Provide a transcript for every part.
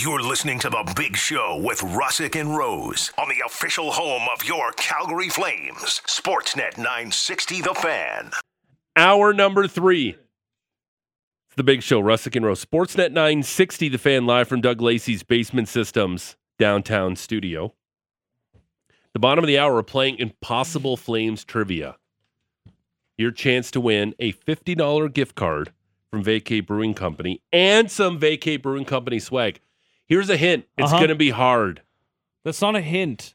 You're listening to The Big Show with Russick and Rose on the official home of your Calgary Flames, Sportsnet 960 The Fan. Hour number three. It's the big show, Russick and Rose. Sportsnet 960, the fan live from Doug Lacey's Basement Systems downtown studio. The bottom of the hour, we're playing Impossible Flames Trivia. Your chance to win a $50 gift card from Vacate Brewing Company and some Vacate Brewing Company swag. Here's a hint it's Uh-huh. going to be hard. That's not a hint.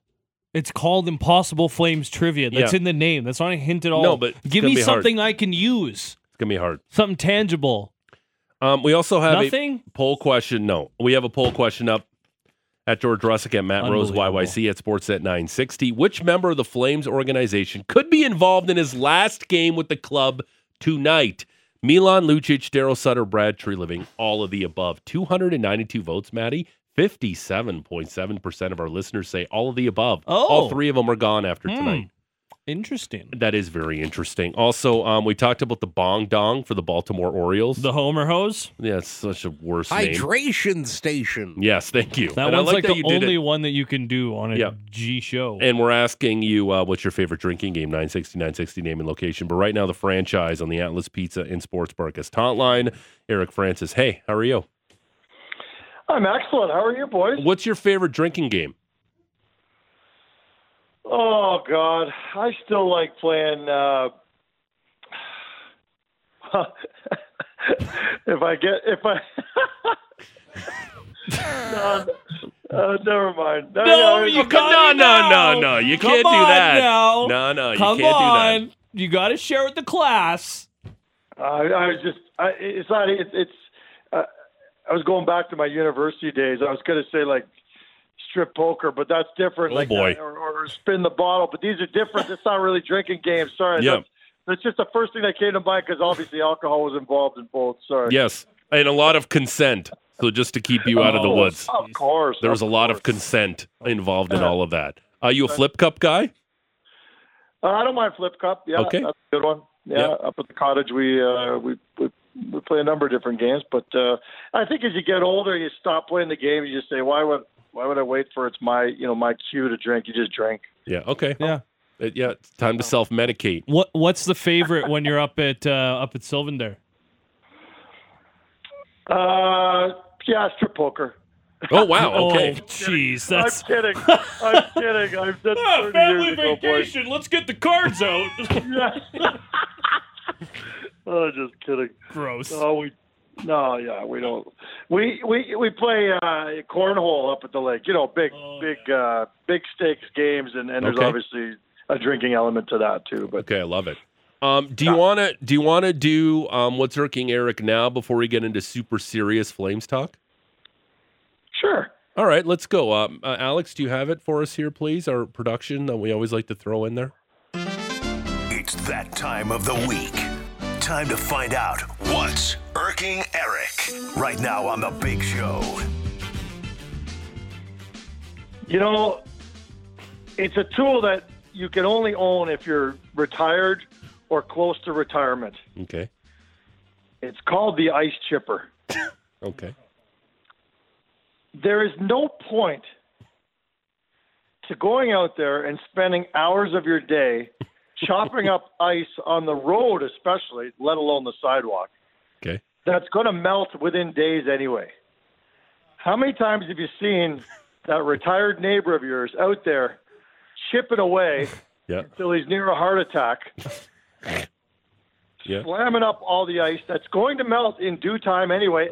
It's called Impossible Flames Trivia. That's Yeah. in the name. That's not a hint at all. No, but it's give gonna me be hard. something I can use. It's going to be hard. Something tangible. Um, we also have Nothing. a poll question. No, we have a poll question up at George Russick at Matt Rose Unbelievable. YYC at Sportsnet 960. Which member of the Flames organization could be involved in his last game with the club tonight? Milan Lucic, Daryl Sutter, Brad Treliving, all of the above. 292 votes, Maddie. 57.7% of our listeners say all of the above. Oh. All three of them are gone after Hmm. tonight. Interesting. That is very interesting. Also, um, we talked about the bong dong for the Baltimore Orioles. The Homer hose. yeah, it's such a worse name. Hydration station. Yes, thank you. That And I one's like, that the you did only one that you can do on a Yeah. G show. And we're asking you uh, what's your favorite drinking game, 960, 960 name and location. But right now, the franchise on the Atlas Pizza and Sports Bar guest hotline, Eric Francis. Hey, how are you? I'm excellent. How are you, boys? What's your favorite drinking game? Oh God, I still like playing. Uh, if I get if I. no, uh, never mind. no, I- you I- got no, it no, no, no. You Come can't do that. now. No, no, you Come can't on. do that. You got to share with the class. I, I was just. I, it's not. It, it's. Uh, I was going back to my university days. I was going to say like strip poker, but that's different. Oh, like boy. that, or, or spin the bottle. But these are different. It's not really drinking games. Sorry. Yeah. That's, that's just the first thing that came to mind because obviously alcohol was involved in both. Sorry. Yes, and a lot of consent. So just to keep you out of the Oh, woods, Of course. there was a lot of consent involved in all of that. Are you a flip cup guy? Uh, I don't mind flip cup. Yeah, Okay. that's a good one. Yeah, Yeah. up at the cottage, we uh, we, we we play a number of different games. But uh, I think as you get older, you stop playing the game. You just say, why would why would I wait for it's my you know my cue to drink? You just drink. Yeah. Okay. Yeah. Uh, yeah. It's time to self medicate. What What's the favorite when you're up at uh, up at Sylvander? Uh, yeah, strip poker. Oh wow. Okay. Oh, jeez, that's I'm kidding. I'm kidding. I've done Ah, 30 years ago. Let's get the cards out. Yeah. oh, just kidding. Gross. Oh, we no, yeah, we don't. We we we play uh, cornhole up at the lake. You know, big Oh, big uh, big stakes games, and, and there's Okay. obviously a drinking element to that too. But Okay, I love it. Um, do you want to do you want to do um, what's irking Eric now before we get into super serious Flames talk? sure. All right, let's go. Um, uh, Alex, do you have it for us here, please? Our production that we always like to throw in there. It's that time of the week. Time to find out what's irking Eric right now on The Big Show. You know, it's a tool that you can only own if you're retired or close to retirement. Okay. It's called the ice chipper. Okay. there is no point to going out there and spending hours of your day chopping up ice on the road, especially, let alone the sidewalk, Okay. That's going to melt within days anyway. How many times have you seen that retired neighbor of yours out there chipping away Yeah. until he's near a heart attack, Yeah. slamming up all the ice that's going to melt in due time anyway?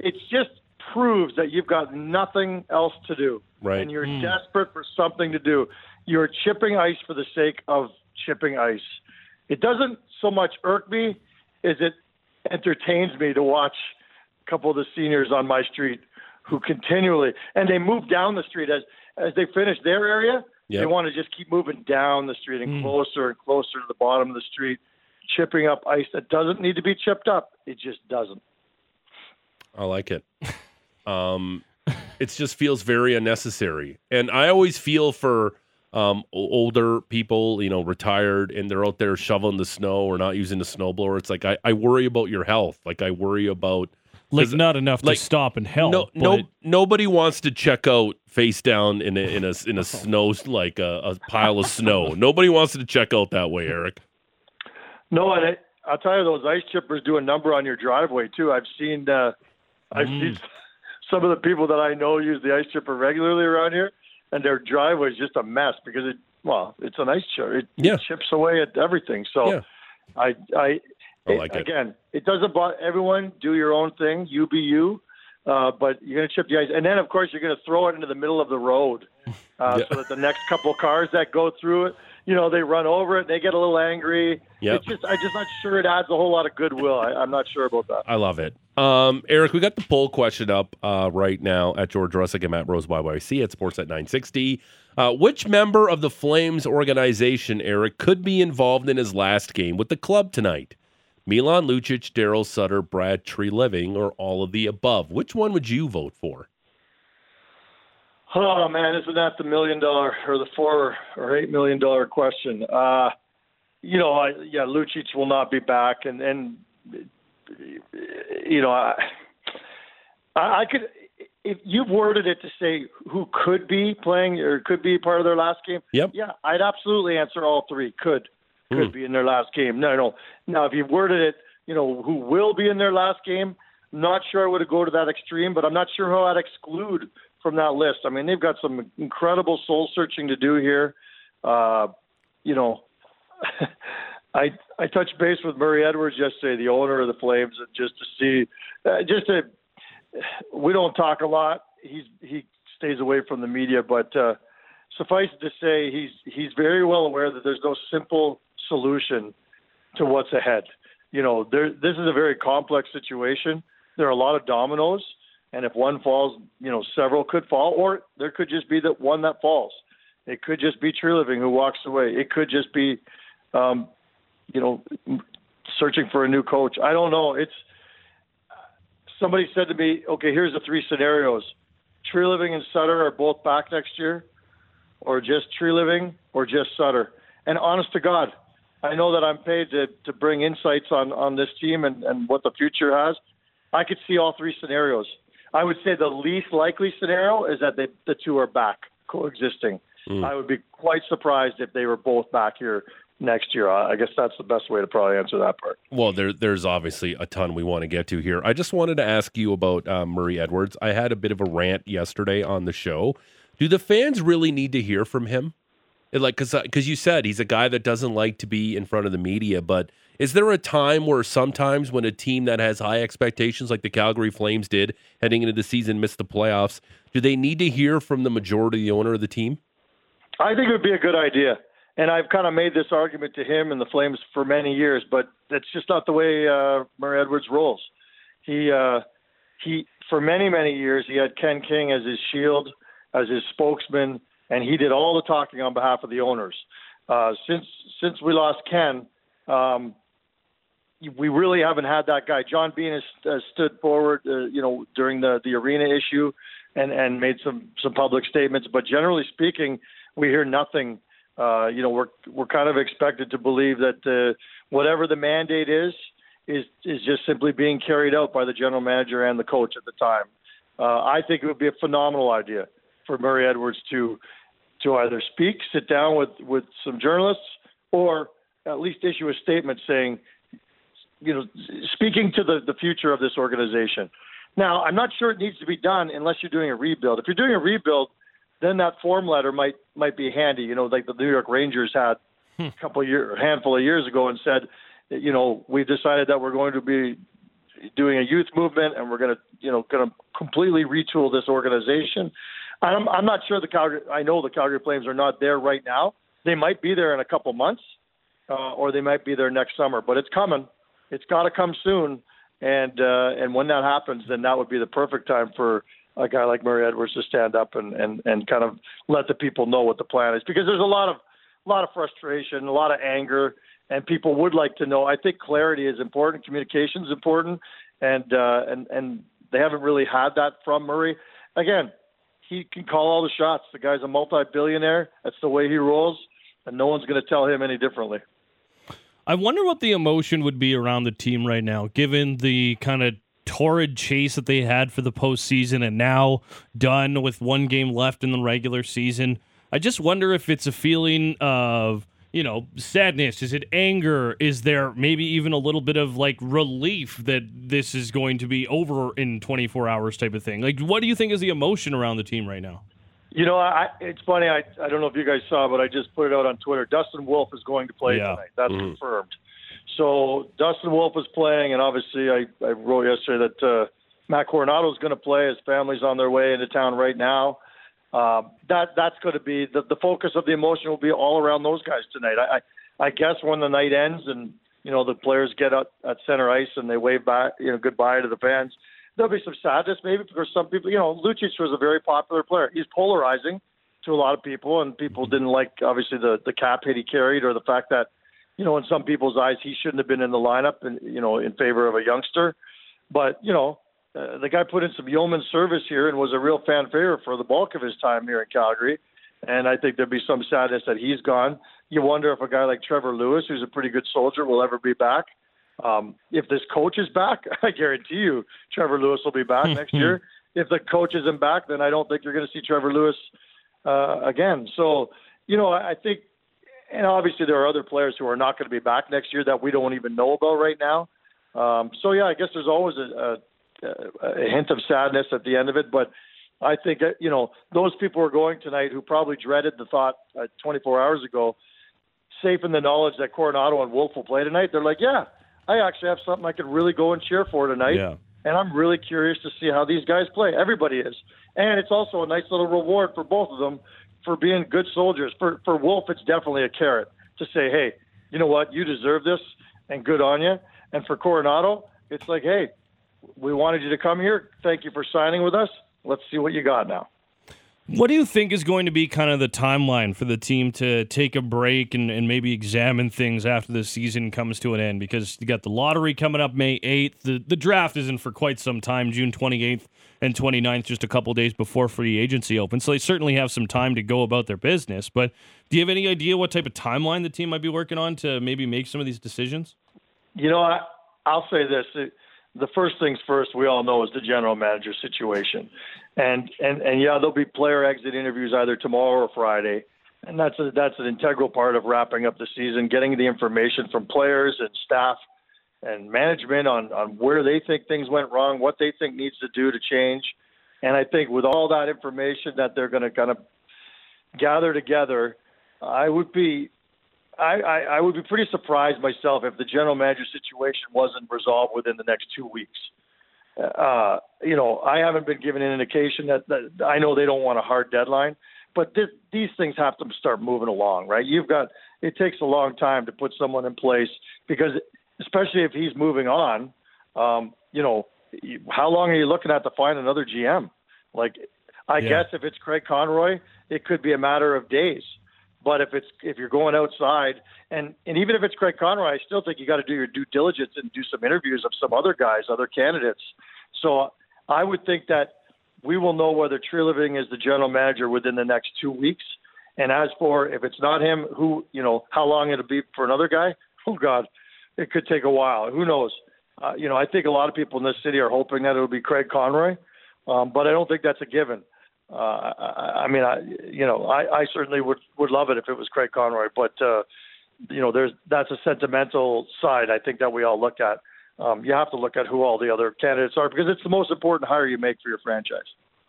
It just proves that you've got nothing else to do Right. and you're hmm. desperate for something to do. You're chipping ice for the sake of chipping ice. It doesn't so much irk me as it entertains me to watch a couple of the seniors on my street who continually and they move down the street as as they finish their area. Yep. They want to just keep moving down the street and closer and closer to the bottom of the street, chipping up ice that doesn't need to be chipped up. It just doesn't. I like it. Um, it just feels very unnecessary, and I always feel for um, older people, you know, retired, and they're out there shoveling the snow or not using the snowblower. It's like I, I worry about your health. Like I worry about Like 'Cause, not enough like, to stop and help. no, but no, nobody wants to check out face down in a in a in a snow like a, a pile of snow. Nobody wants to check out that way, Eric. No, and it, I'll tell you, those ice chippers do a number on your driveway too. I've seen, uh, I've seen some of the people that I know use the ice chipper regularly around here, and their driveway is just a mess because it, well, it's an ice chipper. It, Yeah. chips away at everything. So, Yeah. I, I, I like it. again, it doesn't bother everyone. Do your own thing. You be you. Uh, but you're going to chip the ice, and then of course you're going to throw it into the middle of the road, uh, Yeah. so that the next couple cars that go through it, you know, they run over it, they get a little angry. Yep. It's just, I'm just not sure it adds a whole lot of goodwill. I, I'm not sure about that. I love it. Um, Eric, we got the poll question up uh, right now at George Russick and Matt Rose YYC at Sportsnet 960. Uh, which member of the Flames organization, Eric, could be involved in his last game with the club tonight? Milan Lucic, Daryl Sutter, Brad Treliving, or all of the above? Which one would you vote for? Oh man, isn't that the million dollar or the four or eight million dollar question? Uh, you know, I, yeah, Lucic will not be back, and and you know, I, I could if you've worded it to say who could be playing or could be part of their last game. Yep. Yeah, I'd absolutely answer all three. Could could Hmm. be in their last game. No, no. Now, if you've worded it, you know, who will be in their last game? Not sure I would go to that extreme, but I'm not sure how I'd exclude from that list. I mean, they've got some incredible soul searching to do here. Uh, you know, I I touched base with Murray Edwards yesterday, the owner of the Flames, and just to see, uh, just to we don't talk a lot. He's he stays away from the media, but uh, suffice it to say, he's he's very well aware that there's no simple solution to what's ahead. You know, there this is a very complex situation. There are a lot of dominoes, and if one falls, you know, several could fall, or there could just be that one that falls. It could just be Treliving who walks away. It could just be, um, you know, searching for a new coach. I don't know. It's somebody said to me, okay, here's the three scenarios. Treliving and Sutter are both back next year, or just Treliving, or just Sutter. And honest to God, I know that I'm paid to, to bring insights on, on this team and, and what the future has. I could see all three scenarios. I would say the least likely scenario is that they, the two are back coexisting. I would be quite surprised if they were both back here next year. I I guess that's the best way to probably answer that part. Well, there, there's obviously a ton we want to get to here. I just wanted to ask you about uh, Murray Edwards. I had a bit of a rant yesterday on the show. Do the fans really need to hear from him? It, like, because because you said he's a guy that doesn't like to be in front of the media, but is there a time where sometimes when a team that has high expectations, like the Calgary Flames did heading into the season, missed the playoffs, do they need to hear from the majority of the owner of the team? I think it would be a good idea. And I've kind of made this argument to him and the Flames for many years, but that's just not the way uh, Murray Edwards rolls. He uh, he for many many years he had Ken King as his shield, as his spokesman, and he did all the talking on behalf of the owners. Uh, since since we lost Ken, um, we really haven't had that guy. John Bean has, has stood forward, uh, you know, during the the arena issue, and and made some some public statements. But generally speaking, we hear nothing. Uh, you know, we're we're kind of expected to believe that uh, whatever the mandate is is is just simply being carried out by the general manager and the coach at the time. Uh, I think it would be a phenomenal idea for Murray Edwards to to either speak, sit down with with some journalists, or at least issue a statement saying, you know, speaking to the the future of this organization. Now, I'm not sure it needs to be done unless you're doing a rebuild. If you're doing a rebuild, then that form letter might might be handy. You know, like the New York Rangers had a couple of year, handful of years ago, and said, you know, we've decided that we're going to be doing a youth movement, and we're going to, you know, going to completely retool this organization. I'm I'm not sure the Calgary. I know the Calgary Flames are not there right now. They might be there in a couple months, uh, or they might be there next summer. But it's coming. It's got to come soon. And uh, and when that happens, then that would be the perfect time for a guy like Murray Edwards to stand up and, and, and kind of let the people know what the plan is because there's a lot of a lot of frustration, a lot of anger, and people would like to know. I think clarity is important, communication is important, and uh, and and they haven't really had that from Murray. Again, he can call all the shots. The guy's a multi-billionaire. That's the way he rolls, and no one's going to tell him any differently. I wonder what the emotion would be around the team right now, given the kind of torrid chase that they had for the postseason and now done with one game left in the regular season. I just wonder if it's a feeling of you know, sadness? Is it anger? Is there maybe even a little bit of like relief that this is going to be over in 24 hours type of thing? Like, what do you think is the emotion around the team right now? You know, I, it's funny. I, I don't know if you guys saw, but I just put it out on Twitter. Dustin Wolf is going to play yeah. tonight. That's mm-hmm. confirmed. So Dustin Wolf is playing, and obviously I, I wrote yesterday that uh, Matt Coronato is going to play. His family's on their way into town right now uh, that that's going to be the, the focus of the emotion will be all around those guys tonight. I, I I guess when the night ends and you know the players get up at center ice and they wave back you know goodbye to the fans, there'll be some sadness maybe because some people. You know, Lucic was a very popular player. He's polarizing to a lot of people, and people didn't like obviously the the cap hit he carried or the fact that you know in some people's eyes he shouldn't have been in the lineup and you know in favor of a youngster. But you know uh, the guy put in some yeoman service here and was a real fan favorite for the bulk of his time here in Calgary. And I think there'd be some sadness that he's gone. You wonder if a guy like Trevor Lewis, who's a pretty good soldier, will ever be back. Um, if this coach is back, I guarantee you Trevor Lewis will be back next year. If the coach isn't back, then I don't think you're going to see Trevor Lewis uh, again. So, you know, I think, and obviously there are other players who are not going to be back next year that we don't even know about right now. Um, so yeah, I guess there's always a, a a hint of sadness at the end of it. But I think you know those people who are going tonight who probably dreaded the thought uh, 24 hours ago, safe in the knowledge that Coronato and Wolf will play tonight. They're like, yeah, I actually have something I could really go and cheer for tonight. Yeah. And I'm really curious to see how these guys play. Everybody is, and it's also a nice little reward for both of them for being good soldiers. For for Wolf, it's definitely a carrot to say, hey, you know what, you deserve this, and good on you. And for Coronato, it's like, hey, we wanted you to come here. Thank you for signing with us. Let's see what you got now. What do you think is going to be kind of the timeline for the team to take a break and, and maybe examine things after the season comes to an end? Because you got the lottery coming up May 8th. The, the draft isn't for quite some time, June 28th and 29th, just a couple days before free agency opens. So they certainly have some time to go about their business. But do you have any idea what type of timeline the team might be working on to maybe make some of these decisions? You know, I, I'll say this the first things first, we all know is the general manager situation, and and and yeah, there'll be player exit interviews either tomorrow or Friday, and that's a, that's an integral part of wrapping up the season, getting the information from players and staff and management on on where they think things went wrong, what they think needs to do to change, and I think with all that information that they're going to kind of gather together, I would be I, I, I would be pretty surprised myself if the general manager situation wasn't resolved within the next two weeks. Uh, you know, I haven't been given an indication that, that I know they don't want a hard deadline, but this, these things have to start moving along, right? You've got it takes a long time to put someone in place because, especially if he's moving on, um, you know, how long are you looking at to find another GM? Like, I yeah. guess if it's Craig Conroy, it could be a matter of days. But if it's if you're going outside, and and even if it's Craig Conroy, I still think you got to do your due diligence and do some interviews of some other guys, other candidates. So I would think that we will know whether Treliving is the general manager within the next two weeks. And as for if it's not him, who you know how long it'll be for another guy? Oh God, it could take a while. Who knows? Uh, you know, I think a lot of people in this city are hoping that it'll be Craig Conroy, um, but I don't think that's a given. Uh, I, I mean, I you know, I, I certainly would would love it if it was Craig Conroy, but uh, you know, there's that's a sentimental side I think that we all look at. Um, you have to look at who all the other candidates are because it's the most important hire you make for your franchise.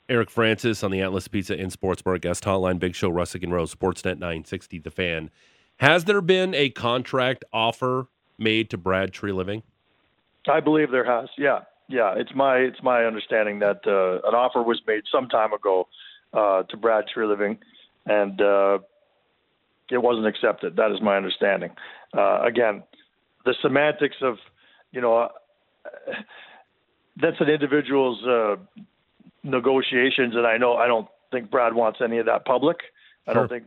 Eric Francis on the Atlas Pizza in Sports Bar guest hotline, Big Show, Russick and Rose, Sportsnet 960, The Fan. Has there been a contract offer made to Brad Treliving? I believe there has. Yeah, yeah, it's my it's my understanding that uh, an offer was made some time ago uh, to Brad Treliving, and uh, it wasn't accepted. That is my understanding. Uh, again, the semantics of you know uh, that's an individual's uh, negotiations, and I know I don't think Brad wants any of that public. I don't think,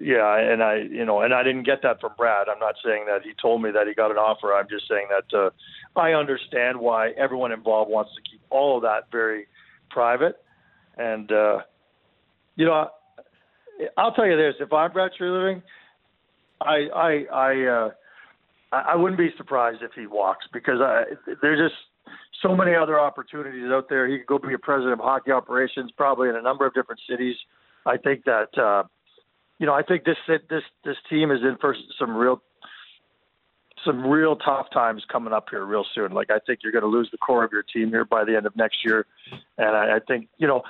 yeah, and I, you know, and I didn't get that from Brad. I'm not saying that he told me that he got an offer. I'm just saying that uh, I understand why everyone involved wants to keep all of that very private. And uh, you know, I'll tell you this: if I'm Brad Treliving, I, I, I, uh, I wouldn't be surprised if he walks because I, there's just so many other opportunities out there. He could go be a president of hockey operations, probably in a number of different cities. I think that uh, you know, I think this this this team is in for some real some real tough times coming up here real soon. Like I think you're going to lose the core of your team here by the end of next year, and I, I think you know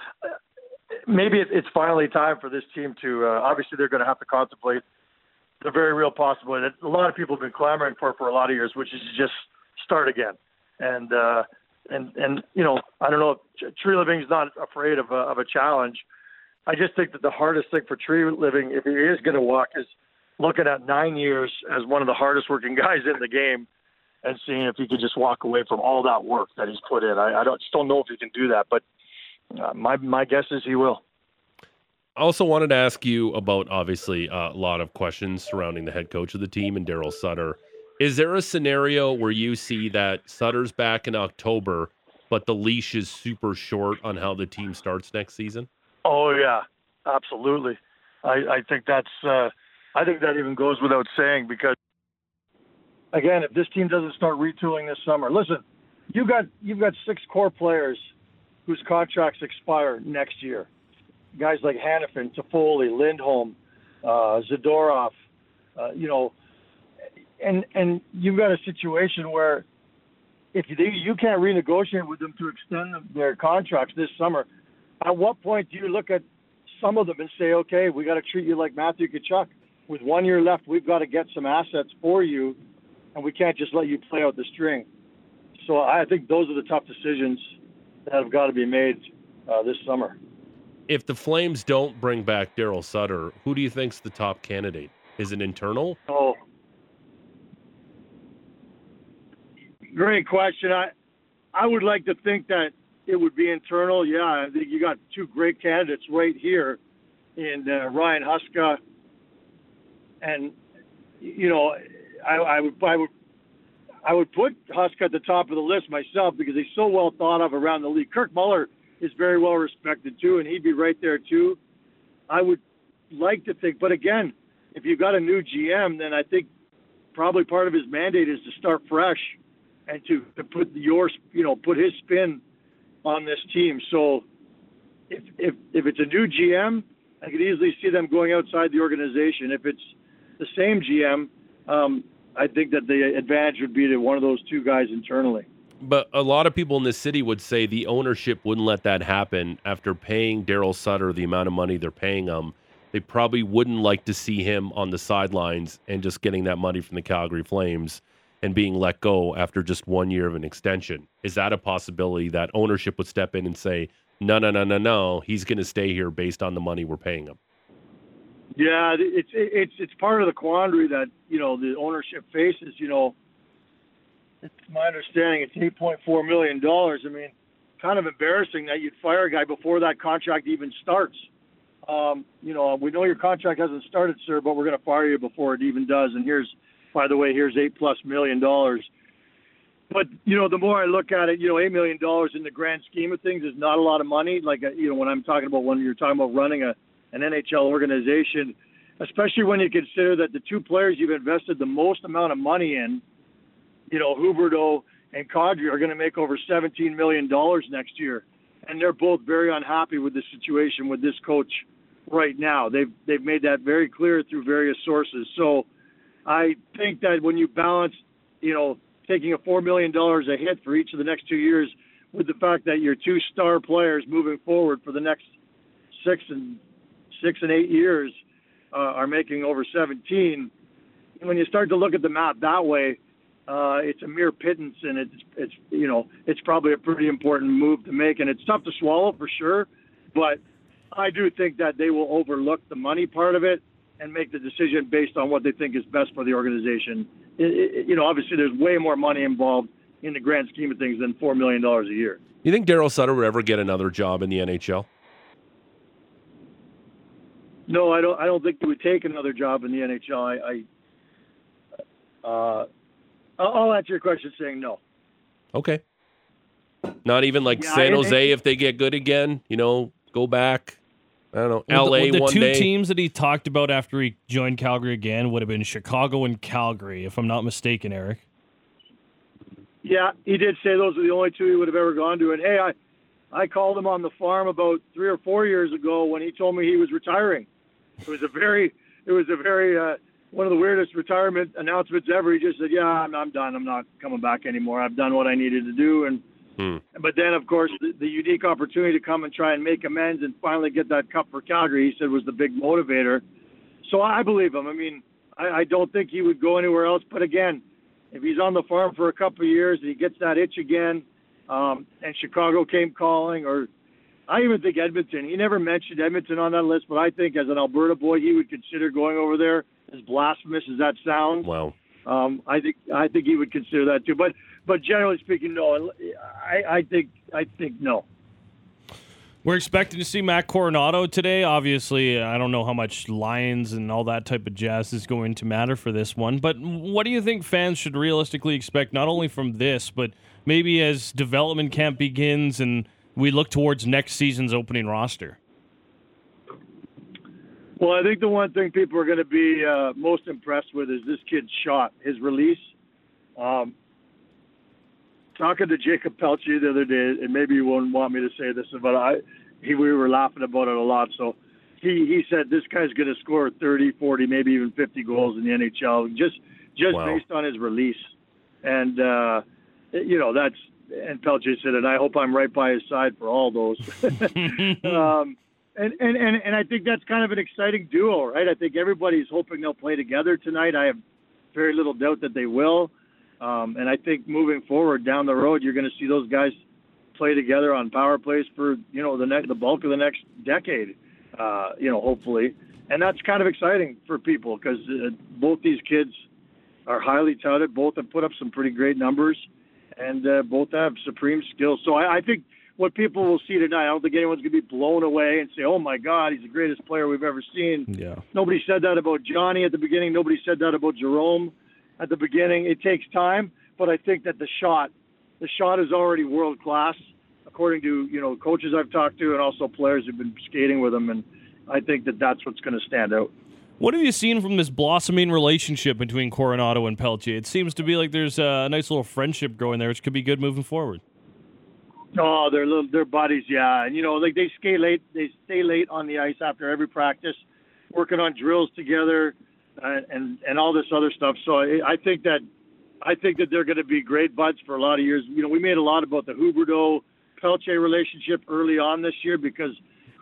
maybe it, it's finally time for this team to. Uh, obviously, they're going to have to contemplate the very real possibility that a lot of people have been clamoring for for a lot of years, which is just start again. And uh, and and you know, I don't know. Treliving's not afraid of a, of a challenge. I just think that the hardest thing for Treliving, if he is going to walk, is looking at nine years as one of the hardest working guys in the game and seeing if he could just walk away from all that work that he's put in. I, I don't still know if he can do that, but uh, my my guess is he will. I also wanted to ask you about obviously a lot of questions surrounding the head coach of the team and Daryl Sutter. Is there a scenario where you see that Sutter's back in October, but the leash is super short on how the team starts next season? Oh yeah, absolutely. I, I think that's uh, I think that even goes without saying because again, if this team doesn't start retooling this summer, listen, you got you've got six core players whose contracts expire next year. Guys like Hanifin, Toffoli, Lindholm, uh, Zadorov, uh, you know, and and you've got a situation where if you you can't renegotiate with them to extend their contracts this summer, at what point do you look at some of them and say, okay, we got to treat you like Matthew Tkachuk? With one year left, we've got to get some assets for you, and we can't just let you play out the string. So I think those are the tough decisions that have got to be made uh, this summer. If the Flames don't bring back Daryl Sutter, who do you think's the top candidate? Is it internal? Oh, great question. I I would like to think that it would be internal. Yeah, I think you got two great candidates right here in uh, Ryan Huska, and you know, I, I would I would I would put Huska at the top of the list myself because he's so well thought of around the league. Kirk Muller is very well respected too, and he'd be right there too. I would like to think, but again, if you've got a new GM, then I think probably part of his mandate is to start fresh and to, to put your you know put his spin on this team. So if if if it's a new GM, I could easily see them going outside the organization. If it's the same GM, um, I think that the advantage would be to one of those two guys internally. But a lot of people in this city would say the ownership wouldn't let that happen after paying Daryl Sutter the amount of money they're paying him. They probably wouldn't like to see him on the sidelines and just getting that money from the Calgary Flames and being let go after just one year of an extension. Is that a possibility that ownership would step in and say, no, no, no, no, no, he's going to stay here based on the money we're paying him? Yeah, it's it's it's part of the quandary that you know the ownership faces. You know, it's my understanding it's eight point four million dollars. I mean, kind of embarrassing that you'd fire a guy before that contract even starts. Um, you know, we know your contract hasn't started, sir, but we're going to fire you before it even does. And here's by the way, here's eight plus million dollars. But you know, the more I look at it, you know, eight million dollars in the grand scheme of things is not a lot of money. Like uh, you know, when I'm talking about when you're talking about running a an NHL organization, especially when you consider that the two players you've invested the most amount of money in, you know, Huberdeau and Kadri are going to make over 17 million dollars next year, and they're both very unhappy with the situation with this coach right now. They've they've made that very clear through various sources. So I think that when you balance, you know, taking a four million dollars a hit for each of the next two years, with the fact that your two star players moving forward for the next six and six and eight years uh, are making over 17. When you start to look at the map that way, uh, it's a mere pittance, and it's it's you know it's probably a pretty important move to make, and it's tough to swallow for sure. But I do think that they will overlook the money part of it and make the decision based on what they think is best for the organization. It, it, you know, obviously, there's way more money involved in the grand scheme of things than four million dollars a year. You think Daryl Sutter would ever get another job in the NHL? No, I don't. I don't think he would take another job in the NHL. I, I uh, I'll answer your question saying no. Okay. Not even like yeah, San Jose if they get good again. You know, go back. I don't know. Well, L.A. The, the one two day. teams that he talked about after he joined Calgary again would have been Chicago and Calgary, if I'm not mistaken, Eric. Yeah, Yeah, he did say those were the only two he would have ever gone to. And hey, I I called him on the farm about three or four years ago when he told me he was retiring. It was a very it was a very uh, one of the weirdest retirement announcements ever. He just said, "Yeah, I'm, I'm done. I'm not coming back anymore. I've done what I needed to do." And Hmm. but then, of course, the, the unique opportunity to come and try and make amends and finally get that cup for Calgary, he said, was the big motivator. So I believe him. I mean, I, I don't think he would go anywhere else. But again, if he's on the farm for a couple of years and he gets that itch again, um, and Chicago came calling, or I even think Edmonton. He never mentioned Edmonton on that list, but I think as an Alberta boy, he would consider going over there. As blasphemous as that sounds, Wow. um, I think I think he would consider that too. But but generally speaking, no. I, I think I think no. We're expecting to see Matt Coronato today. Obviously, I don't know how much Lions and all that type of jazz is going to matter for this one. But what do you think fans should realistically expect, not only from this, but maybe as development camp begins and we look towards next season's opening roster? Well, I think the one thing people are going to be uh, most impressed with is this kid's shot, his release. Um, talking to Jakob Pelletier the other day, and maybe you won't want me to say this, but I, he, we were laughing about it a lot. So he, he said this guy's going to score 30, 40, maybe even 50 goals in the NHL just just Wow. based on his release. And uh, you know that's and Pelletier said, and I hope I'm right by his side for all those. um, and, and, and, and I think that's kind of an exciting duo, right? I think everybody's hoping they'll play together tonight. I have very little doubt that they will. Um, and I think moving forward down the road, you're going to see those guys play together on power plays for you know the next the bulk of the next decade. Uh, you know, hopefully, and that's kind of exciting for people because uh, both these kids are highly touted. Both have put up some pretty great numbers, and uh, both have supreme skills. So I, I think what people will see tonight, I don't think anyone's going to be blown away and say, "Oh my God, he's the greatest player we've ever seen." Yeah. Nobody said that about Johnny at the beginning. Nobody said that about Jarome at the beginning. It takes time, but I think that the shot, the shot is already world class, according to you know coaches I've talked to and also players who've been skating with him, and I think that that's what's going to stand out. What have you seen from this blossoming relationship between Coronato and Pelletier? It seems to be like there's a nice little friendship growing there, which could be good moving forward. Oh, they're little, they're buddies, yeah. And you know, like they skate late, they stay late on the ice after every practice, working on drills together, and and all this other stuff. So I, I think that I think that they're going to be great buds for a lot of years. You know, we made a lot about the Huberdeau Pelletier relationship early on this year because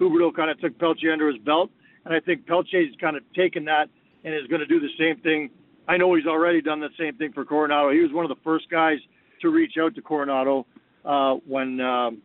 Huberdeau kind of took Pelletier under his belt, and I think Pelletier's kind of taken that and is going to do the same thing. I know he's already done the same thing for Coronato. He was one of the first guys to reach out to Coronato uh, when um,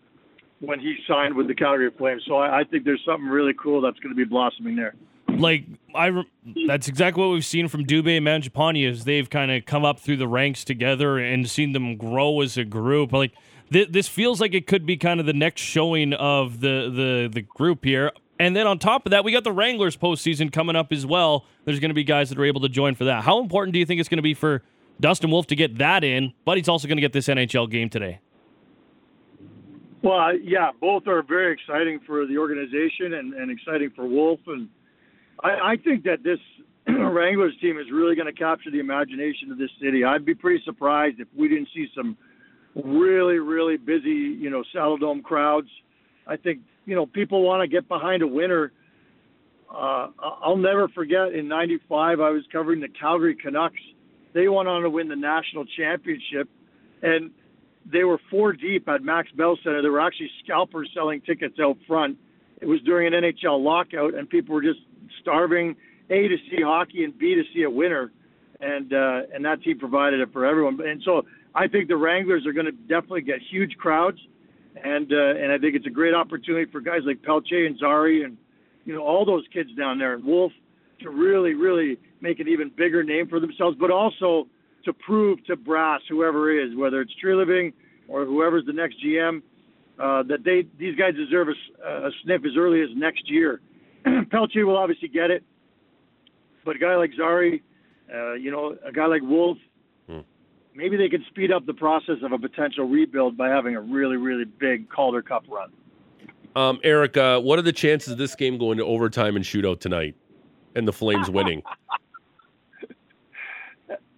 when he signed with the Calgary Flames. So I, I think there's something really cool that's going to be blossoming there. Like I, re- that's exactly what we've seen from Dubé and Mangiapane is they've kind of come up through the ranks together and seen them grow as a group. Like th- this feels like it could be kind of the next showing of the the the group here. And then on top of that, we got the Wranglers postseason coming up as well. There's going to be guys that are able to join for that. How important do you think it's going to be for Dustin Wolf to get that in? But he's also going to get this NHL game today. Well, uh, yeah, both are very exciting for the organization and, and exciting for Wolf. And I, I think that this Wranglers team is really going to capture the imagination of this city. I'd be pretty surprised if we didn't see some really, really busy, you know, Saddledome crowds. I think, you know, people want to get behind a winner. Uh, I'll never forget in 95, I was covering the Calgary Canucks. They went on to win the national championship. And they were four deep at Max Bell Center. There were actually scalpers selling tickets out front. It was during an NHL lockout, and people were just starving a to see hockey and b to see a winner, and uh, and that team provided it for everyone. And so I think the Wranglers are going to definitely get huge crowds, and uh, and I think it's a great opportunity for guys like Pelletier and Zary and you know all those kids down there and Wolf to really really make an even bigger name for themselves, but also to prove to brass whoever is, whether it's Treliving or whoever's the next GM, uh, that they these guys deserve a sniff as early as next year. Pelletier will obviously get it, but a guy like Zary, uh, you know, a guy like Wolf, maybe they could speed up the process of a potential rebuild by having a really really big Calder Cup run. Um, Eric, uh, what are the chances of this game going to overtime and shootout tonight, and the Flames winning?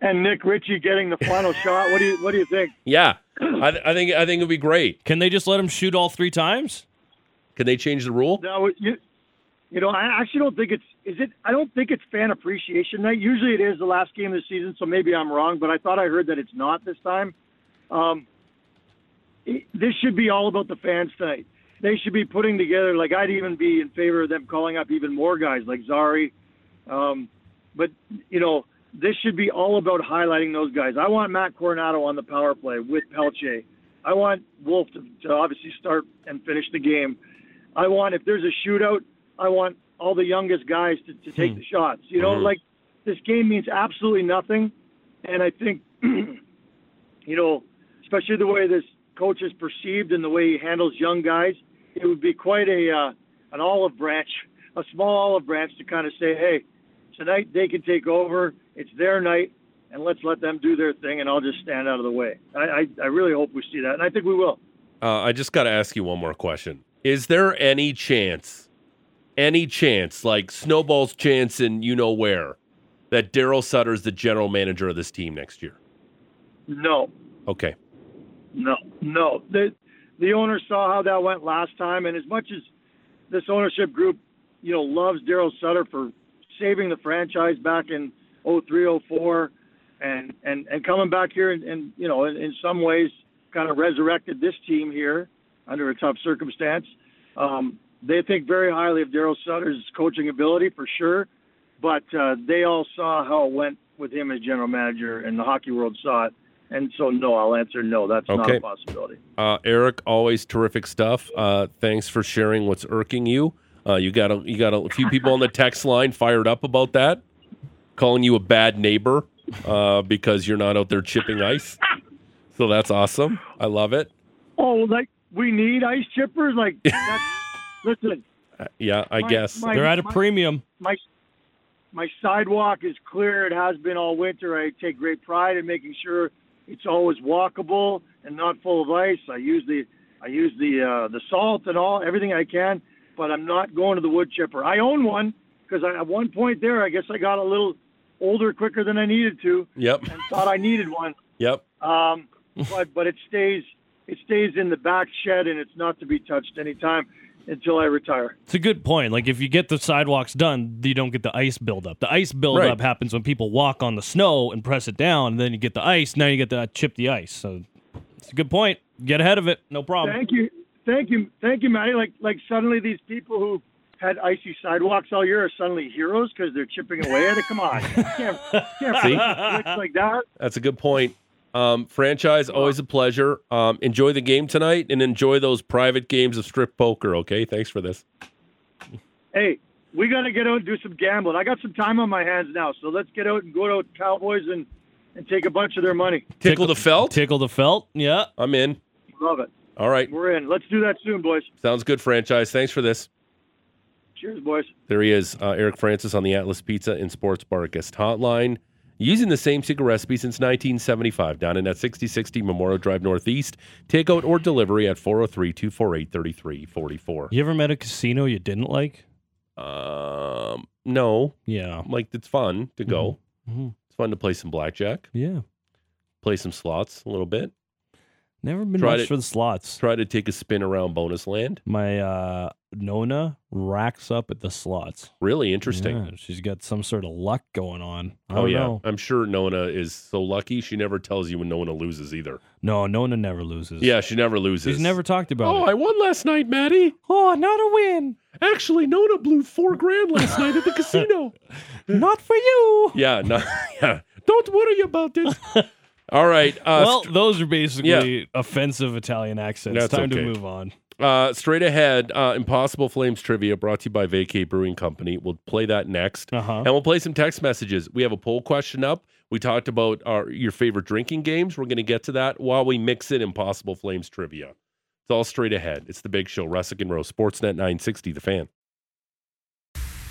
And Nick Ritchie getting the final shot. What do you What do you think? Yeah, I, th- I think I think it'd be great. Can they just let him shoot all three times? Can they change the rule? No, you, you know, I actually don't think it's is it. I don't think it's fan appreciation night. Usually it is the last game of the season, so maybe I'm wrong, but I thought I heard that it's not this time. Um, it, this should be all about the fans tonight. They should be putting together. Like I'd even be in favor of them calling up even more guys like Zary. Um, but you know, this should be all about highlighting those guys. I want Matt Coronato on the power play with Pelletier. I want Wolf to, to obviously start and finish the game. I want if there's a shootout, I want all the youngest guys to, to take the shots. You know, Mhm. like this game means absolutely nothing, and I think, you know, especially the way this coach is perceived and the way he handles young guys, it would be quite a uh, an olive branch, a small olive branch to kind of say, hey, tonight they can take over. It's their night, and let's let them do their thing, and I'll just stand out of the way. I, I, I really hope we see that, and I think we will. Uh, I just got to ask you one more question. Is there any chance, any chance, like Snowball's chance in you know where, that Daryl Sutter is the general manager of this team next year? No, Okay. No, no. The the owner saw how that went last time, and as much as this ownership group, you know, loves Daryl Sutter for saving the franchise back in 03, 04, and and and coming back here and, and you know, in, in some ways, kind of resurrected this team here under a tough circumstance. Um, they think very highly of Daryl Sutter's coaching ability for sure, but uh, they all saw how it went with him as general manager, and the hockey world saw it. And so, no, I'll answer no. That's not a possibility. Uh, Eric, always terrific stuff. Uh, thanks for sharing what's irking you. Uh, you got a you got a few people on the text line fired up about that, calling you a bad neighbor uh, because you're not out there chipping ice. So that's awesome. I love it. Oh, like we need ice chippers. Like that's listen. Uh, yeah, I my- guess. my- They're at a my- premium. My my sidewalk is clear. It has been all winter. I take great pride in making sure it's always walkable and not full of ice. I use the I use the uh, the salt and all everything I can, but I'm not going to the wood chipper. I own one because at one point there, I guess I got a little older quicker than I needed to Yep. and thought I needed one. Yep. Um, but but it stays it stays in the back shed and it's not to be touched anytime until I retire. It's a good point. Like if you get the sidewalks done, you don't get the ice buildup. The ice buildup Right. happens when people walk on the snow and press it down, and then you get the ice. Now you get to chip the ice. So it's a good point. Get ahead of it. No problem. Thank you, thank you, thank you, Matty. Like like suddenly these people who had icy sidewalks all year are suddenly heroes because they're chipping away at it. Come on, you can't, can't See? like that. That's a good point. Um, franchise, always a pleasure. Um, enjoy the game tonight and enjoy those private games of strip poker. Okay, thanks for this. Hey, we got to get out and do some gambling. I got some time on my hands now, so let's get out and go to Cowboys and and take a bunch of their money. Tickle the felt. Tickle the felt. Yeah. I'm in. Love it. All right, We're in. Let's do that soon, boys. sounds good. Franchise, thanks for this. Cheers, boys. There he is, uh, Eric Francis on the Atlas Pizza and Sports Bar guest hotline, using the same secret recipe since 1975. Down in that 6060 Memorial Drive Northeast. Takeout or delivery at 403 248 3344. You ever met a casino you didn't like? Um, no, Yeah. like it's fun to go. Mhm. It's fun to play some blackjack, Yeah. play some slots a little bit. Never been Tried much it. for the slots. Try to take a spin around bonus land. My uh, Nona racks up at the slots. Really interesting. Yeah, she's got some sort of luck going on. Oh yeah, know. I'm sure Nona is so lucky. She never tells you when Nona loses either. No, Nona never loses. Yeah, she never loses. She's never talked about Oh, it. I won last night, Maddie. oh, not a win. Actually, Nona blew four grand last night at the casino. Not for you. Yeah, no, yeah. Don't worry about it. All right. Uh, well, st- those are basically offensive Italian accents. That's Time okay. to move on. uh, straight ahead, uh, Impossible Flames trivia brought to you by Vacate Brewing Company. We'll play that next. Uh huh. And we'll play some text messages. We have a poll question up. We talked about our your favorite drinking games. We're going to get to that while we mix in Impossible Flames trivia. It's all straight ahead. It's the big show. Russick and Rose, Sportsnet 960, The Fan.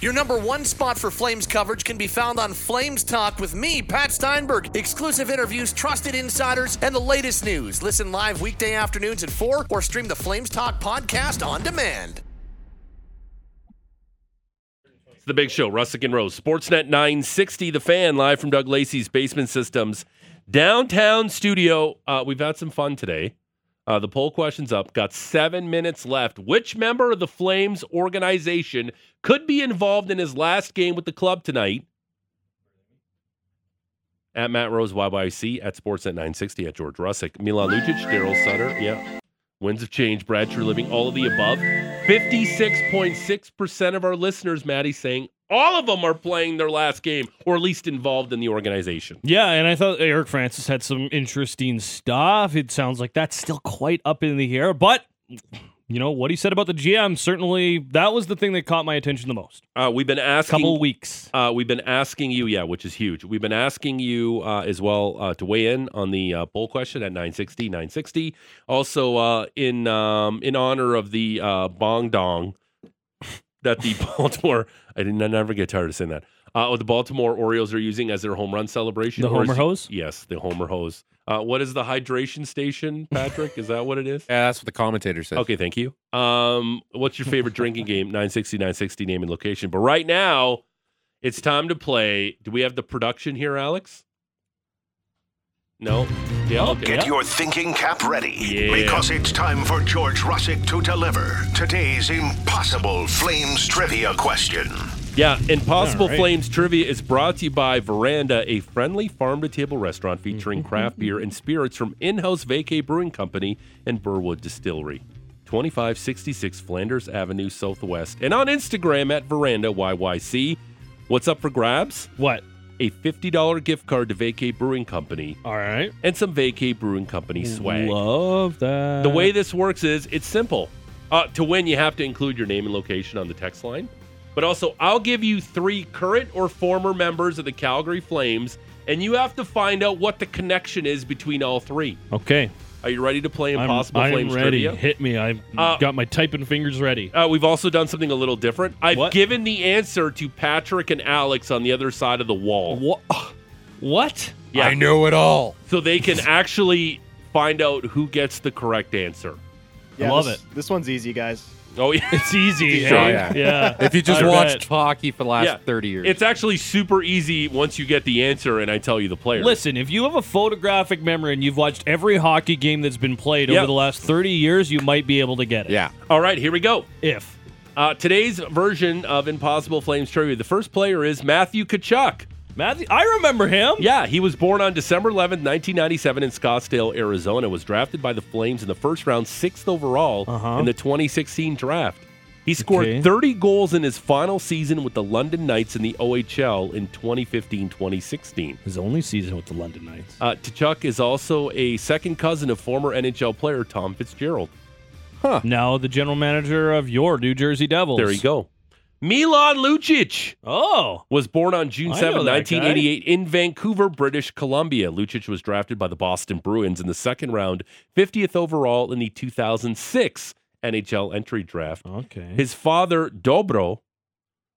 Your number one spot for Flames coverage can be found on Flames Talk with me, Pat Steinberg. Exclusive interviews, trusted insiders, and the latest news. Listen live weekday afternoons at 4 or stream the Flames Talk podcast on demand. It's the big show, Russick and Rose. Sportsnet 960, the fan, live from Doug Lacey's Basement Systems downtown studio. Uh, we've had some fun today. Uh, the poll question's up. Got seven minutes left. Which member of the Flames organization could be involved in his last game with the club tonight? At Matt Rose YYC, at Sportsnet 960, at George Russick, Milan Lucic, Daryl Sutter, yeah. Winds of change, Brad Treliving, all of the above. 56.6% of our listeners, Maddie, saying all of them are playing their last game, or at least involved in the organization. Yeah, and I thought Eric Francis had some interesting stuff. It sounds like that's still quite up in the air, but you know what he said about the GM certainly that was the thing that caught my attention the most. Uh, we've been asking Couple weeks. Uh, we've been asking you, yeah, which is huge. We've been asking you uh, as well uh, to weigh in on the uh, poll question at 960, 960. Also, uh, in um, in honor of the uh, bong dong that the Baltimore, I didn't I never get tired of saying that. Uh, the Baltimore Orioles are using as their home run celebration. The Or is- Homer hose? Yes, the Homer hose. Uh, what is the hydration station, Patrick? is that what it is? Yeah, that's what the commentator said. Okay, thank you. Um, what's your favorite drinking game? 960, 960, name and location. But right now, it's time to play. Do we have the production here, Alex? No? Yeah, okay. Get your thinking cap ready Yeah. because it's time for George Russick to deliver today's impossible Flames trivia question. Yeah, Impossible All right. Flames Trivia is brought to you by Veranda, a friendly farm to table restaurant mm-hmm, featuring mm-hmm, craft beer mm-hmm. and spirits from in house Vacay Brewing Company and Burwood Distillery. 2566 Flanders Avenue Southwest. And on Instagram at Veranda YYC. What's up for grabs? What? A $50 gift card to Vacay Brewing Company All right. and some Vacay Brewing Company swag. Love that. The way this works is it's simple. Uh, to win, you have to include your name and location on the text line. But also, I'll give you three current or former members of the Calgary Flames, and you have to find out what the connection is between all three. Okay. Are you ready to play Impossible I'm, Impossible I'm Flames ready. trivia? Hit me. I've Uh, got my typing fingers ready. Uh, we've also done something a little different. I've What? given the answer to Patrick and Alex on the other side of the wall. What? What? Yeah. I know it all. So they can actually find out who gets the correct answer. I love this, it. This one's easy, guys. Oh, yeah. It's easy. Eh? yeah. yeah. If you just I watched bet. hockey for the last Yeah. 30 years. It's actually super easy once you get the answer and I tell you the player. Listen, if you have a photographic memory and you've watched every hockey game that's been played Yep. over the last 30 years, you might be able to get it. yeah. All right, here we go. If. Uh, today's version of Impossible Flames trivia. The first player is Matthew Tkachuk. Matthew, I remember him. Yeah, he was born on December 11, 1997 in Scottsdale, Arizona. Was drafted by the Flames in the first round, sixth overall Uh-huh. in the 2016 draft. He scored Okay. 30 goals in his final season with the London Knights in the OHL in 2015-2016. His only season with the London Knights. Uh, Tkachuk is also a second cousin of former NHL player Tom Fitzgerald. Huh. Now the general manager of your New Jersey Devils. There you go. Milan Lucic. Oh. was born on June I 7, know that 1988, in Vancouver, British Columbia. Lucic was drafted by the Boston Bruins in the second round, 50th overall in the 2006 NHL entry draft. Okay. His father, Dobro,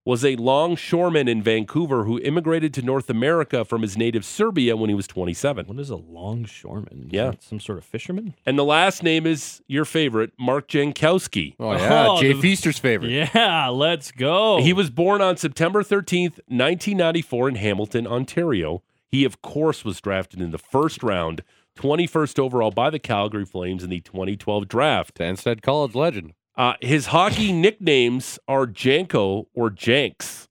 was a longshoreman in Vancouver who immigrated to North America from his native Serbia when he was 27. what is a longshoreman? Is Yeah. some sort of fisherman? And the last name is your favorite, Mark Jankowski. Oh, yeah. Oh, Jay the- Feaster's favorite. Yeah, let's go. He was born on September 13th, 1994, in Hamilton, Ontario. He, of course, was drafted in the first round, 21st overall by the Calgary Flames in the 2012 draft. Stanstead College legend. Uh, his hockey nicknames are Janko or Janks.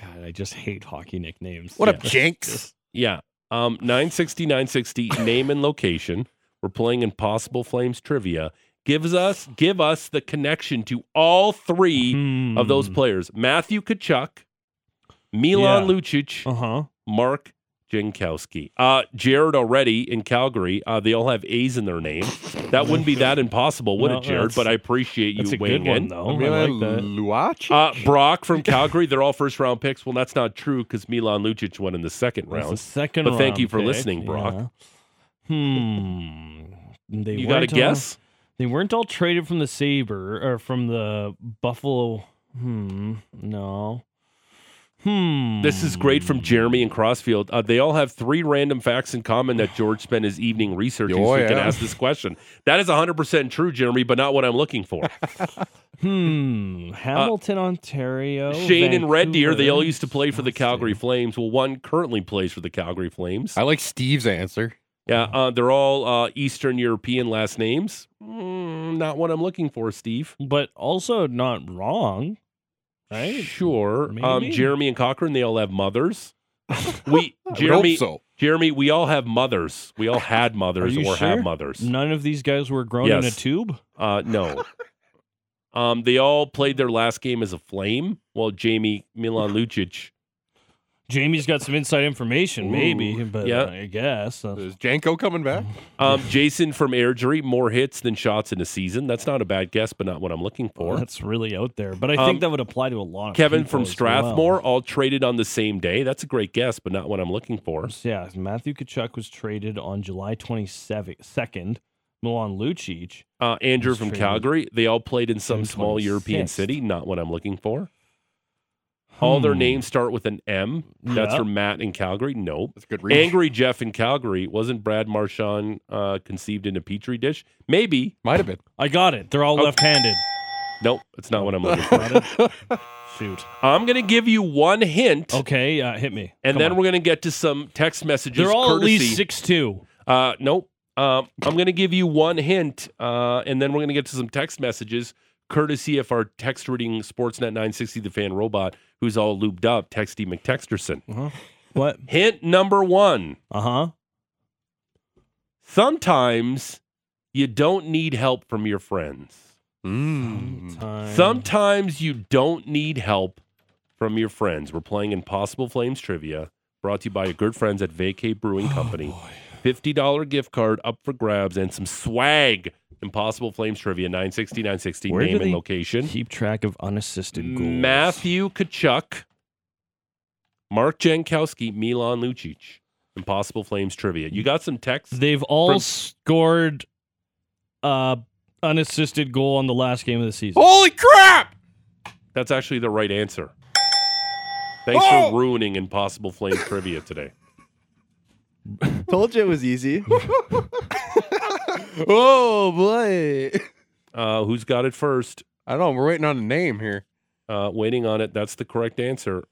God, I just hate hockey nicknames. What Yeah. up, Jinx? Yeah. Um, 960, 960, name and location. We're playing Impossible Flames trivia. Gives us, give us the connection to all three of those Hmm. players Matthew Tkachuk, Milan Yeah. Lucic, Uh huh. Mark Jankowski. Uh, Jared already in Calgary. Uh, they all have A's in their name. That wouldn't be that impossible, would No, it, Jared? But I appreciate you That's a weighing good one, in. though. I Milan like that. Luac? Uh, Brock from Calgary. They're all first round picks. Well, that's not true because Milan Lucic won in the second That's the round. second But thank you for pick, listening, Brock. yeah. Hmm. They You got a weren't all- guess? They weren't all traded from the Saber or from the Buffalo. Hmm. No. Hmm. This is great from Jeremy and Crossfield. Uh, they all have three random facts in common that George spent his evening researching Oh, so he can ask this question. That is 100% true, Jeremy, but not what I'm looking for. Hmm. Hamilton, Ontario. Shane and Red Deer, they all used to play for the Calgary Flames. Well, one currently plays for the Calgary Flames. I like Steve's answer. Yeah, uh, they're all uh, Eastern European last names. Mm, not what I'm looking for, Steve. But also not wrong. Right? Sure. Um, Jeremy and Cochrane, they all have mothers. We, Jeremy, so. Jeremy, we all have mothers. We all had mothers or sure? have mothers. None of these guys were grown in a tube? Uh, no. um, they all played their last game as a flame. Well, Jamie Milan Lucic. Jamie's got some inside information, maybe, but yeah. I guess. uh, Is Janko coming back? Um, Jason from Airdrie, more hits than shots in a season. That's not a bad guess, but not what I'm looking for. that's really out there. But I Um, think that would apply to a lot of Kevin from Strathmore, well. all traded on the same day. That's a great guess, but not what I'm looking for. Yeah, Matthew Tkachuk was traded on July 22nd. Milan Lucic. Uh, Andrew from traded Calgary, they all played in some small European city. Not what I'm looking for. All their Hmm. names start with an M. That's Yeah. from Matt in Calgary. Nope. That's a good reach. Angry Jeff in Calgary. Wasn't Brad Marchand uh, conceived in a petri dish? Maybe. Might have been. I got it. They're all Okay. left-handed. Nope. It's not what I'm looking for. Shoot. I'm going to give you one hint, Okay, uh, hit me. and Come then on. we're going to get to some text messages. They're all courtesy. at least six two. Uh, nope. Um, I'm going to give you one hint, uh, and then we're going to get to some text messages, courtesy of our text reading Sportsnet 960 the fan robot, who's all lubed up, Texty McTexterson. What? Hint number one: Uh huh. Sometimes you don't need help from your friends. Mm. Sometimes you don't need help from your friends. We're playing Impossible Flames trivia, brought to you by your good friends at Vacay Brewing Company. $50 gift card up for grabs and some swag. Impossible Flames trivia, 960, 960, Where do name and location. Keep track of unassisted goals. Matthew Tkachuk, Mark Jankowski, Milan Lucic. Impossible Flames trivia. You got some texts? They've all From- scored uh unassisted goal on the last game of the season. Holy crap! That's actually the right answer. Thanks Oh! for ruining Impossible Flames trivia today. Told you it was easy. oh boy. Uh, who's got it first? I don't know. We're waiting on a name here. Uh, waiting on it. That's the correct answer.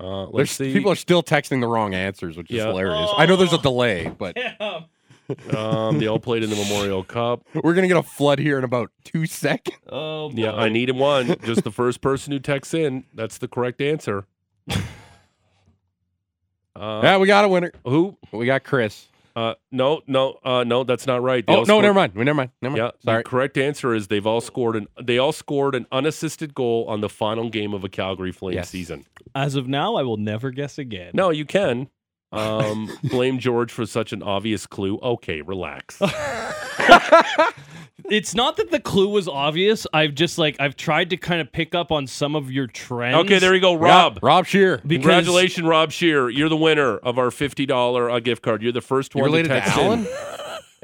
Uh, let's There's, see. people are still texting the wrong answers, which is Yeah. hilarious. I know there's a delay, but um, they all played in the Memorial Cup. we're gonna get a flood here in about two seconds. Oh, Yeah, I needed one. Just the first person who texts in. That's the correct answer. Uh, yeah, we got a winner. Who? We got Chris. Uh, no, no, uh, no. That's not right. They Oh no, scored- never mind. Never mind. Never mind. Yeah, Sorry. the correct answer is they've all scored an they all scored an unassisted goal on the final game of a Calgary Flames Yes. season. As of now, I will never guess again. No, you can. Um, blame George for such an obvious clue. Okay, relax. It's not that the clue was obvious. I've just like I've tried to kind of pick up on some of your trends. Okay, there you go, We got Rob. Rob Shear. Because- Congratulations, Rob Shear. You're the winner of our fifty dollar uh, gift card. You're the first You one related to to text Alan? in.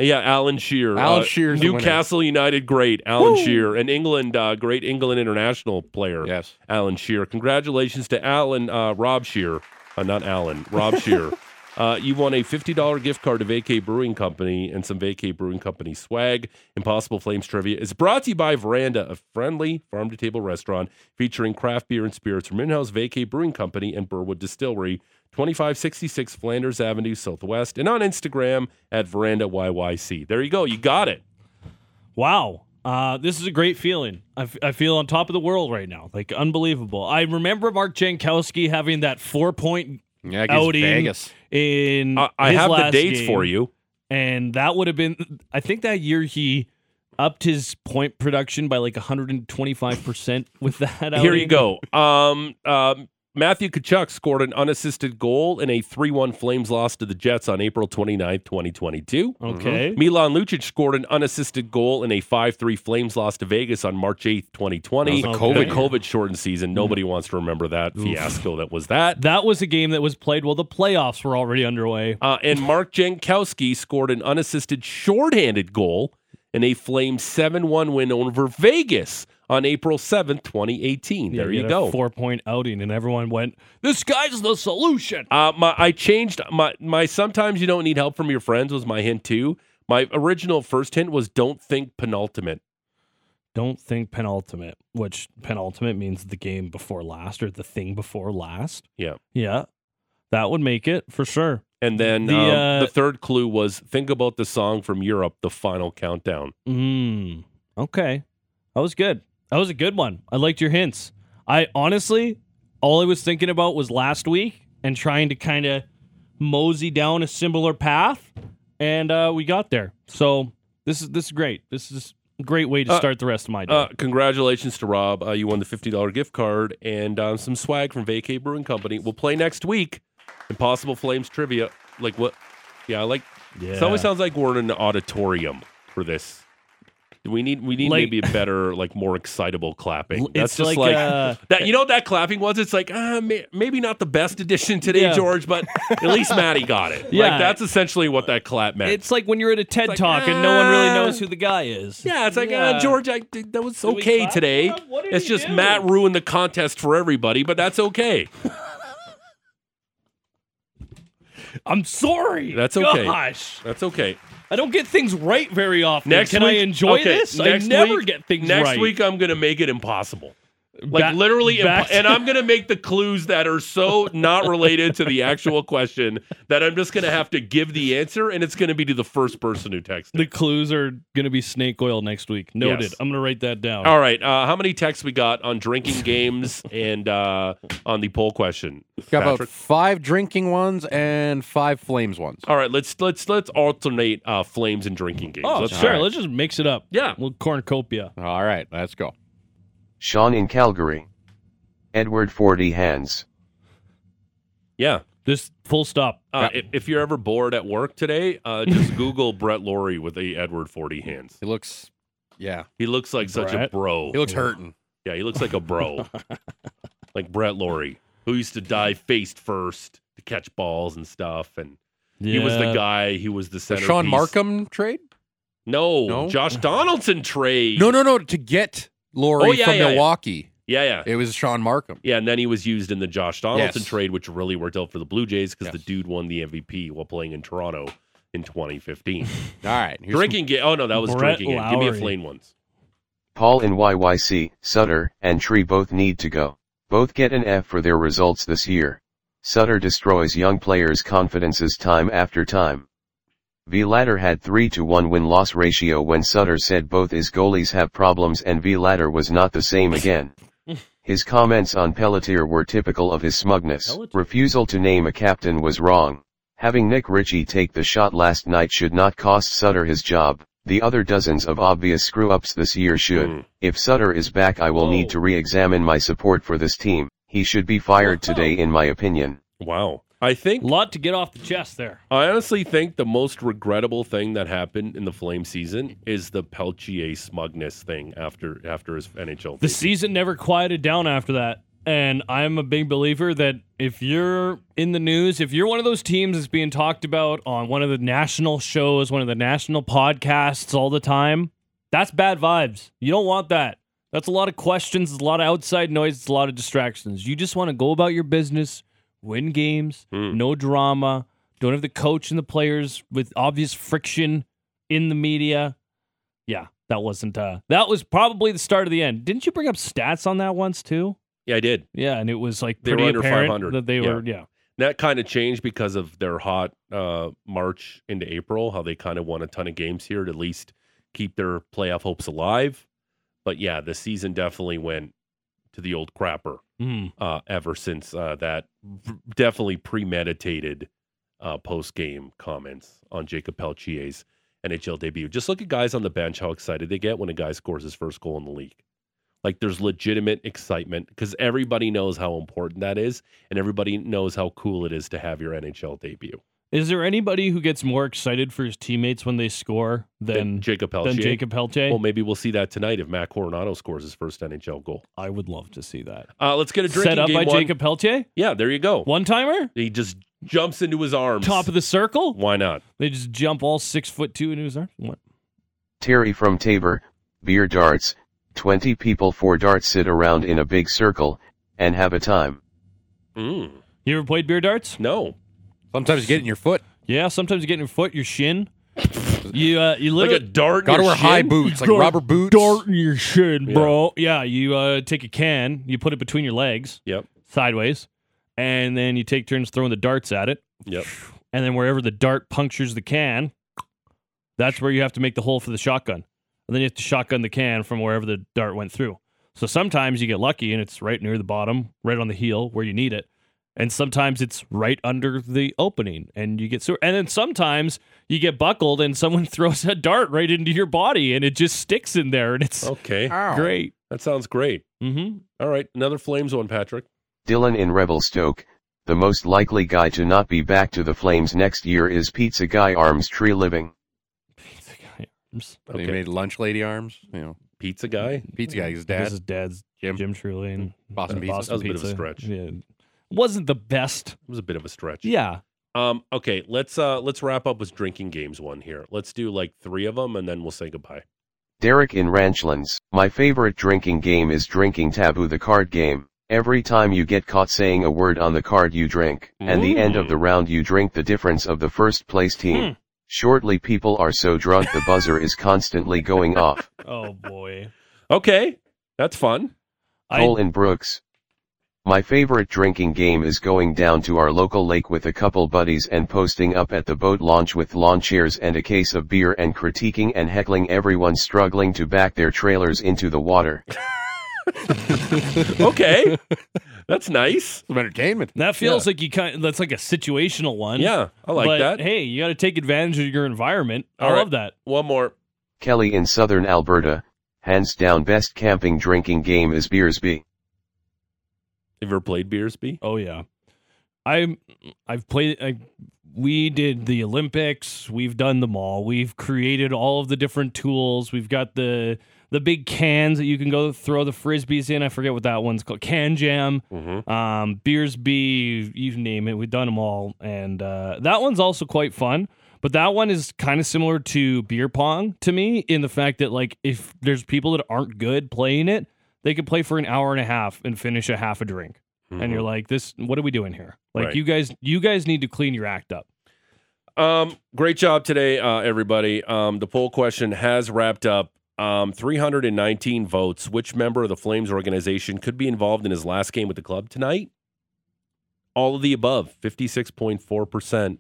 Yeah, Alan Shear. Alan uh, Shear's the. Newcastle United great. Alan Shear, an England uh, great England international player. Yes. Alan Shear. Congratulations to Alan uh, Rob Shear, uh, not Alan Rob Shear. Uh, you won a $50 gift card to Vacay Brewing Company and some Vacay Brewing Company swag. Impossible Flames Trivia is brought to you by Veranda, a friendly farm to table restaurant featuring craft beer and spirits from in-house Vacay Brewing Company and Burwood Distillery, 2566 Flanders Avenue Southwest, and on Instagram at Veranda YYC. There you go. You got it. Wow. Uh, this is a great feeling. I, f- I feel on top of the world right now. Like, unbelievable. I remember Mark Jankowski having that four point Yeah, against outing Vegas. In. I, I have the dates game, for you. And that would have been, I think that year he upped his point production by like 125% with that. Here you go. Um, um, Matthew Tkachuk scored an unassisted goal in a 3 1 Flames loss to the Jets on April 29th, 2022. Okay. Milan Lucic scored an unassisted goal in a 5 3 Flames loss to Vegas on March 8th, 2020. That was the COVID. COVID shortened season. Nobody wants to remember that fiasco that was that. That was a game that was played while the playoffs were already underway. Uh, and Mark Jankowski scored an unassisted shorthanded goal in a Flames 7 1 win over Vegas on April 7th, 2018. Yeah, there you go. A four point outing, and everyone went, "This guy's the solution." Uh, my I changed my my. Sometimes you don't need help from your friends was my hint too. My original first hint was don't think penultimate. Don't think penultimate, which penultimate means the game before last or the thing before last. Yeah. Yeah, that would make it for sure. And then The, um, uh, the third clue was think about the song from Europe, the final countdown. Mm, okay. That was good. That was a good one. I liked your hints. I honestly, all I was thinking about was last week and trying to kind of mosey down a similar path, and uh, we got there. So this is this is great. This is a great way to Uh, start the rest of my day. Uh, congratulations to Rob. Uh, you won the fifty dollar gift card and um, some swag from Vacay Brewing Company. We'll play next week. Impossible Flames trivia. Like what? Yeah, I like. It always Yeah. sounds like we're in an auditorium for this. We need we need Like- maybe a better like more excitable clapping. That's just like, like, uh, that. You know what that clapping was? It's like uh, may, maybe not the best edition today, Yeah. George, but at least Maddie got it. Yeah. like that's essentially what that clap meant. It's like when you're at a TED like, talk and no one really ah. knows who the guy is. Yeah, it's like, Yeah. Uh, George, I, that was Did okay today. for him? What did It's just do? Matt ruined the contest for everybody, but that's okay. I'm sorry. That's okay. Gosh, That's okay. I don't get things right very often. Next Can week, I enjoy okay, this? I never week- get things Next right. Next week, I'm going to make it impossible. Like Back- literally, impo- back- and I'm going to make the clues that are so not related to the actual question that I'm just going to have to give the answer, and it's going to be to the first person who texts. The clues are going to be snake oil next week. Noted. Yes. I'm going to write that down. All right, uh, how many texts we got on drinking games and uh, on the poll question? Got about five drinking ones and five flames ones. All right, let's let's let's alternate uh, flames and drinking games. Oh, let's sure. try. Let's just mix it up. Yeah. We'll cornucopia. All right, let's go. Sean in Calgary. Edward 40 hands. Yeah. Just full stop. Uh, if, if you're ever bored at work today, uh, just Google Brett Lawrie with the Edward Forty hands. He looks, yeah, He looks like such a bro. he looks hurting. Yeah, he looks like a bro, like Brett Lawrie, who used to dive face first to catch balls and stuff. And he was the guy. He was the The center. Shaun Marcum trade? No, No? Josh Donaldson trade. No, no, no. To get Lawrie Oh, yeah, from yeah, yeah. Milwaukee, Yeah, yeah. it was Shaun Marcum. Yeah, and then he was used in the Josh Donaldson Yes. trade, which really worked out for the Blue Jays because the dude won the MVP while playing in Toronto in 2015. All right, here's drinking game. Oh no, that was Brett drinking game. Give me a flame ones. Paul and YYC, Sutter, and Tree both need to go. Both get an F for their results this year. Sutter destroys young players' confidences time after time. Vladar had 3 to 1 win-loss ratio when Sutter said both his goalies have problems and Vladar was not the same again. His comments on Pelletier were typical of his smugness. Pelletier. Refusal to name a captain was wrong. Having Nick Ritchie take the shot last night should not cost Sutter his job. The other dozens of obvious screw-ups this year should. Mm. If Sutter is back I will Oh. need to re-examine my support for this team. He should be fired today in my opinion. Wow. I think A lot to get off the chest there. I honestly think the most regrettable thing that happened in the Flame season is the Pelletier smugness thing after after his NHL. The debut. season never quieted down after that. And I'm a big believer that if you're in the news, if you're one of those teams that's being talked about on one of the national shows, one of the national podcasts all the time, that's bad vibes. You don't want that. That's a lot of questions, a lot of outside noise, it's a lot of distractions. You just want to go about your business, win games, Hmm. no drama, don't have the coach and the players with obvious friction in the media. Yeah, that wasn't uh that was probably the start of the end. Didn't you bring up stats on that once too? yeah, I did. Yeah, and it was like They were pretty under apparent 500. that they Yeah. were yeah. That kind of changed because of their hot uh, March into April. How they kind of won a ton of games here to at least keep their playoff hopes alive. But yeah, the season definitely went to the old crapper. Mm. uh, ever since uh, that definitely premeditated uh, post game comments on Jakob Pelletier's NHL debut. Just look at guys on the bench, how excited they get when a guy scores his first goal in the league. Like there's legitimate excitement because everybody knows how important that is, and everybody knows how cool it is to have your NHL debut. Is there anybody who gets more excited for his teammates when they score Than than Jakob Pelletier. than Jakob Pelletier? Well, maybe we'll see that tonight if Matt Coronato scores his first NHL goal. I would love to see that. Uh, let's get a drink. Set up game by one. Jakob Pelletier? Yeah, there you go. One timer? He just jumps into his arms. Top of the circle? Why not? They just jump all six foot two into his arms? What? Terry from Taber, beer darts, 20 people four darts sit around in a big circle, and have a time. Mm. You ever played beer darts? No. Sometimes you get it in your foot. Yeah, sometimes you get in your foot, your shin. You uh, you look Like a dart. in Got to your wear high boots, like Dart- rubber boots. dart in your shin, Yeah. bro. Yeah, you uh, take a can, you put it between your legs, Yep. sideways, and then you take turns throwing the darts at it. Yep. And then wherever the dart punctures the can, that's where you have to make the hole for the shotgun. And then you have to shotgun the can from wherever the dart went through. So sometimes you get lucky and it's right near the bottom, right on the heel where you need it. And sometimes it's right under the opening and you get sewer. And then sometimes you get buckled and someone throws a dart right into your body and it just sticks in there and it's Okay. great. That sounds great. Mm-hmm. All right. Another Flames one, Patrick. Dylan in Revelstoke, the most likely guy to not be back to the Flames next year is Pizza Guy Arms Treliving. Pizza guy arms okay. He made lunch lady arms. You know, Pizza guy. pizza guy. His dad His dad, dad's Jim. Jim Treliving and Boston uh, Pizza. Boston That was a bit of a stretch. Yeah. Wasn't the best. It was a bit of a stretch. Yeah. Um. Okay. Let's uh. Let's wrap up with drinking games one here. Let's do like three of them, and then we'll say goodbye. Derek in Ranchlands, my favorite drinking game is Drinking Taboo the card game. Every time you get caught saying a word on the card you drink, and the end of the round you drink the difference of the first place team. Shortly people are so drunk the buzzer is constantly going off. Oh boy. Okay. That's fun. I Cole in Brooks. My favorite drinking game is going down to our local lake with a couple buddies and posting up at the boat launch with lawn chairs and a case of beer and critiquing and heckling everyone struggling to back their trailers into the water. Okay. That's nice. Some entertainment. that feels like you kind that's like a situational one. Yeah, I like but, that. Hey, you got to take advantage of your environment. I All right. love that. One more. Kelly in southern Alberta, hands down best camping drinking game is Beersby. Have you ever played Beersby? Oh yeah. I I've played I, we did the Olympics, we've done them all. We've created all of the different tools. We've got the the big cans that you can go throw the frisbees in. I forget what that one's called. Can Jam, Mm-hmm. um, Beersby, you name it. We've done them all, and uh, that one's also quite fun. But that one is kind of similar to beer pong to me in the fact that like if there's people that aren't good playing it, they could play for an hour and a half and finish a half a drink and you're like, "This, what are we doing here? Like, Mm-hmm. Right. you guys, you guys need to clean your act up." Um, great job today, uh, everybody. Um, the poll question has wrapped up. Um, 319 votes. Which member of the Flames organization could be involved in his last game with the club tonight? All of the above. 56.4%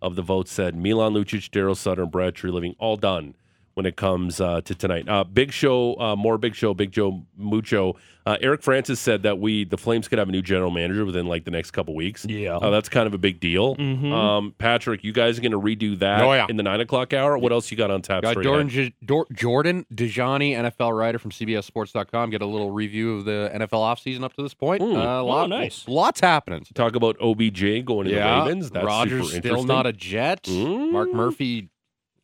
of the votes said Milan Lucic, Daryl Sutter, and Brad Treliving all done when it comes uh, to tonight. Uh, big show, uh, more big show, Big Joe Mucho. Uh, Eric Francis said that we, the Flames, could have a new general manager within like the next couple weeks. Yeah. Uh, that's kind of a big deal. Mhm. Um, Patrick, you guys are going to redo that Oh, yeah. in the nine o'clock hour. What else you got on tap? Got Jordan? J- Dor- Jordan Dajani, NFL writer from CBSSports.com. Get a little review of the NFL offseason up to this point. Mm. Uh, Oh, lot, nice. Lots happening. Talk about OBJ going to yeah, the Ravens. That's Rodgers still not a Jet. Mm. Mark Murphy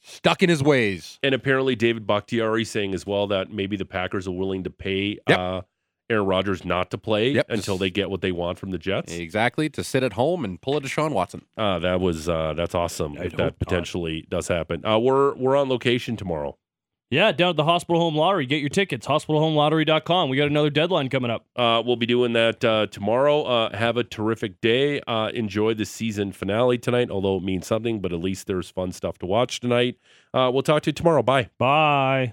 stuck in his ways. and apparently David Bakhtiari saying as well that maybe the Packers are willing to pay Yep. uh, Aaron Rodgers not to play Yep. until they get what they want from the Jets. Exactly to sit at home and pull a Deshaun Watson. Uh, that was uh, that's awesome. I'd if that not. potentially does happen. Uh, we're we're on location tomorrow. Yeah, down at the Hospital Home Lottery. Get your tickets. HospitalHomeLottery.com. We got another deadline coming up. Uh, we'll be doing that uh, tomorrow. Uh, have a terrific day. Uh, enjoy the season finale tonight, although it means something, but at least there's fun stuff to watch tonight. Uh, we'll talk to you tomorrow. Bye. Bye.